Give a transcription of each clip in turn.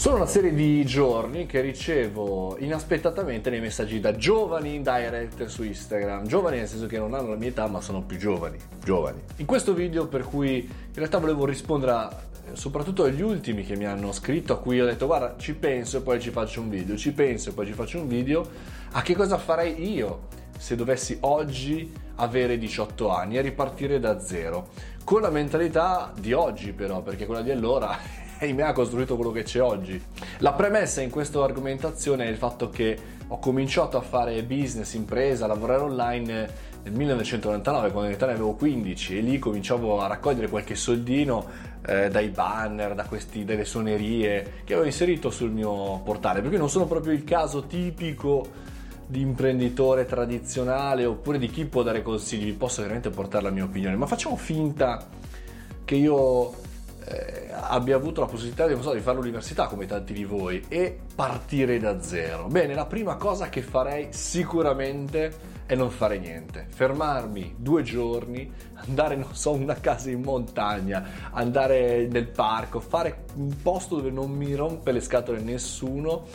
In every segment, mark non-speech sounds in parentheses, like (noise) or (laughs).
Sono una serie di giorni che ricevo inaspettatamente dei messaggi da giovani in direct su Instagram. Giovani nel senso che non hanno la mia età, ma sono più giovani. Giovani. In questo video, per cui in realtà volevo rispondere a, soprattutto agli ultimi che mi hanno scritto, a cui ho detto guarda, ci penso e poi ci faccio un video, ci penso e poi ci faccio un video, a che cosa farei io se dovessi oggi avere 18 anni e ripartire da zero. Con la mentalità di oggi però, perché quella di allora ahimè ha costruito quello che c'è oggi. La premessa in questa argomentazione è il fatto che ho cominciato a fare business, impresa, lavorare online nel 1999 quando in ne avevo 15 e lì cominciavo a raccogliere qualche soldino eh, dai banner, da questi, dalle suonerie che avevo inserito sul mio portale, perché non sono proprio il caso tipico di imprenditore tradizionale oppure di chi può dare consigli, vi posso veramente portare la mia opinione, ma facciamo finta che io eh, abbia avuto la possibilità di, so, di, fare l'università come tanti di voi e partire da zero. Bene, la prima cosa che farei sicuramente è non fare niente, fermarmi due giorni, andare, non so, una casa in montagna, andare nel parco, fare un posto dove non mi rompe le scatole nessuno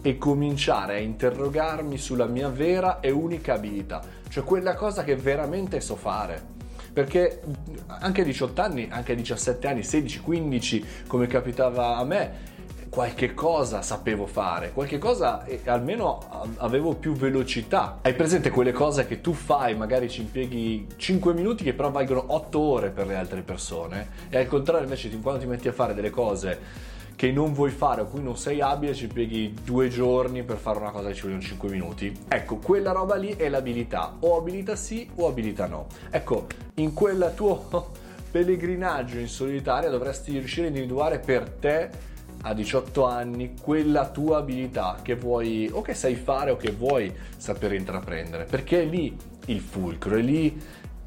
e cominciare a interrogarmi sulla mia vera e unica abilità, cioè quella cosa che veramente so fare perché anche a 18 anni, anche a 17 anni, 16, 15, come capitava a me, qualche cosa sapevo fare, qualche cosa e almeno avevo più velocità. Hai presente quelle cose che tu fai, magari ci impieghi 5 minuti che però valgono 8 ore per le altre persone e al contrario invece quando ti metti a fare delle cose che non vuoi fare o cui non sei abile, ci pieghi due giorni per fare una cosa che ci vogliono 5 minuti. Ecco, quella roba lì è l'abilità, o abilità sì o abilità no. Ecco, in quel tuo (laughs) pellegrinaggio in solitaria dovresti riuscire a individuare per te a 18 anni quella tua abilità che vuoi o che sai fare o che vuoi sapere intraprendere, perché è lì il fulcro, è lì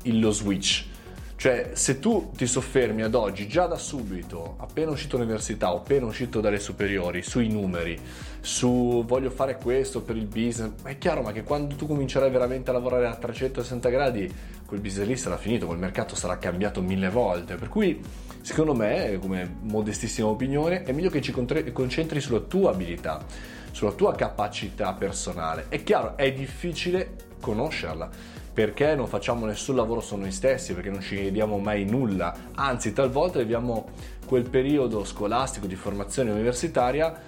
lo switch cioè, se tu ti soffermi ad oggi, già da subito, appena uscito dall'università appena uscito dalle superiori, sui numeri, su voglio fare questo per il business, è chiaro ma che quando tu comincerai veramente a lavorare a 360 gradi, quel business lì sarà finito, quel mercato sarà cambiato mille volte. Per cui, secondo me, come modestissima opinione, è meglio che ci concentri sulla tua abilità, sulla tua capacità personale. È chiaro, è difficile conoscerla perché non facciamo nessun lavoro su noi stessi, perché non ci chiediamo mai nulla, anzi talvolta viviamo quel periodo scolastico di formazione universitaria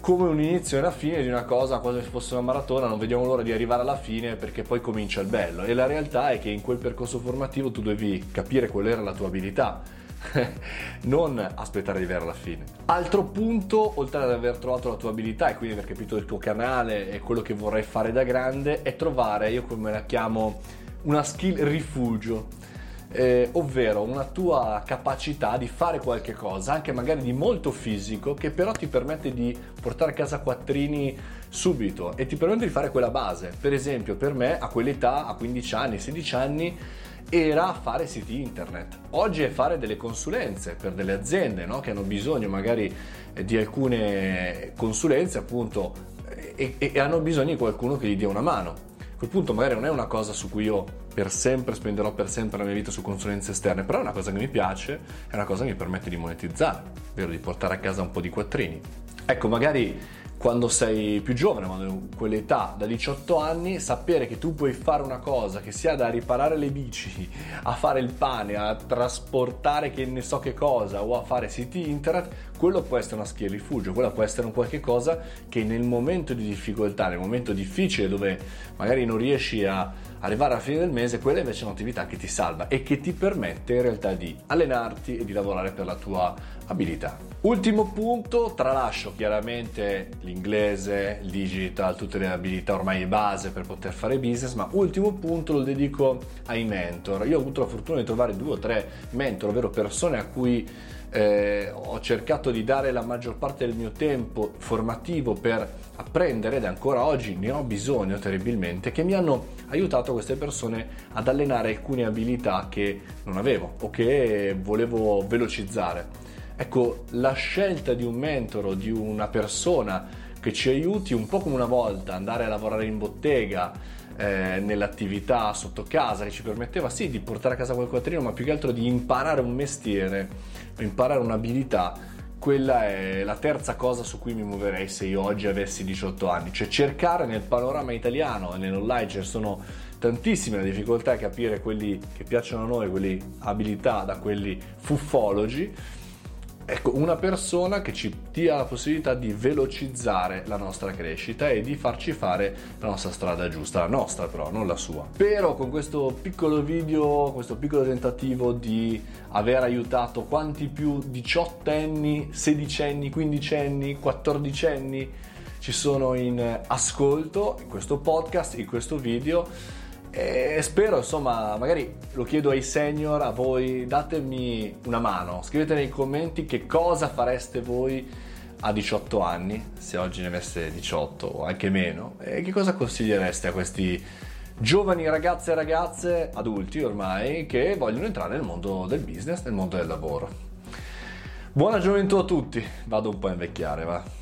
come un inizio e una fine di una cosa, quasi se fosse una maratona, non vediamo l'ora di arrivare alla fine perché poi comincia il bello. E la realtà è che in quel percorso formativo tu devi capire qual era la tua abilità (laughs) non aspettare di avere alla fine. Altro punto, oltre ad aver trovato la tua abilità e quindi aver capito il tuo canale e quello che vorrai fare da grande, è trovare, io come la chiamo, una skill rifugio. Eh, ovvero una tua capacità di fare qualche cosa, anche magari di molto fisico, che però ti permette di portare a casa quattrini subito e ti permette di fare quella base. Per esempio, per me a quell'età, a 15 anni, 16 anni, era fare siti internet. Oggi è fare delle consulenze per delle aziende no? che hanno bisogno magari eh, di alcune consulenze appunto e, e, hanno bisogno di qualcuno che gli dia una mano. A quel punto magari non è una cosa su cui io per sempre spenderò per sempre la mia vita su consulenze esterne, però è una cosa che mi piace, è una cosa che mi permette di monetizzare, ovvero di portare a casa un po' di quattrini. Ecco, magari quando sei più giovane, quando hai quell'età da 18 anni, sapere che tu puoi fare una cosa che sia da riparare le bici, a fare il pane, a trasportare che ne so che cosa o a fare siti internet, quello può essere una schia rifugio, quello può essere un qualche cosa che nel momento di difficoltà, nel momento difficile dove magari non riesci a arrivare alla fine del mese, quella invece è un'attività che ti salva e che ti permette in realtà di allenarti e di lavorare per la tua abilità. Ultimo punto, tralascio chiaramente l'inglese, il digital, tutte le abilità ormai di base per poter fare business, ma ultimo punto lo dedico ai mentor. Io ho avuto la fortuna di trovare due o tre mentor, ovvero persone a cui eh, ho cercato di dare la maggior parte del mio tempo formativo per apprendere ed ancora oggi ne ho bisogno terribilmente, che mi hanno aiutato queste persone ad allenare alcune abilità che non avevo o che volevo velocizzare. Ecco, la scelta di un mentore di una persona che ci aiuti un po' come una volta andare a lavorare in bottega, eh, nell'attività sotto casa, che ci permetteva sì di portare a casa quel quattrino, ma più che altro di imparare un mestiere, imparare un'abilità quella è la terza cosa su cui mi muoverei se io oggi avessi 18 anni, cioè cercare nel panorama italiano e nell'online ci sono tantissime difficoltà a capire quelli che piacciono a noi, quelli abilità da quelli fuffologi Ecco, una persona che ci dia la possibilità di velocizzare la nostra crescita e di farci fare la nostra strada giusta, la nostra però, non la sua. Spero con questo piccolo video, questo piccolo tentativo di aver aiutato quanti più diciottenni, sedicenni, quindicenni, quattordicenni ci sono in ascolto in questo podcast, in questo video e spero, insomma, magari lo chiedo ai senior, a voi, datemi una mano, scrivete nei commenti che cosa fareste voi a 18 anni, se oggi ne aveste 18 o anche meno, e che cosa consigliereste a questi giovani ragazze e ragazze, adulti ormai, che vogliono entrare nel mondo del business, nel mondo del lavoro. Buona gioventù a tutti, vado un po' a invecchiare, va.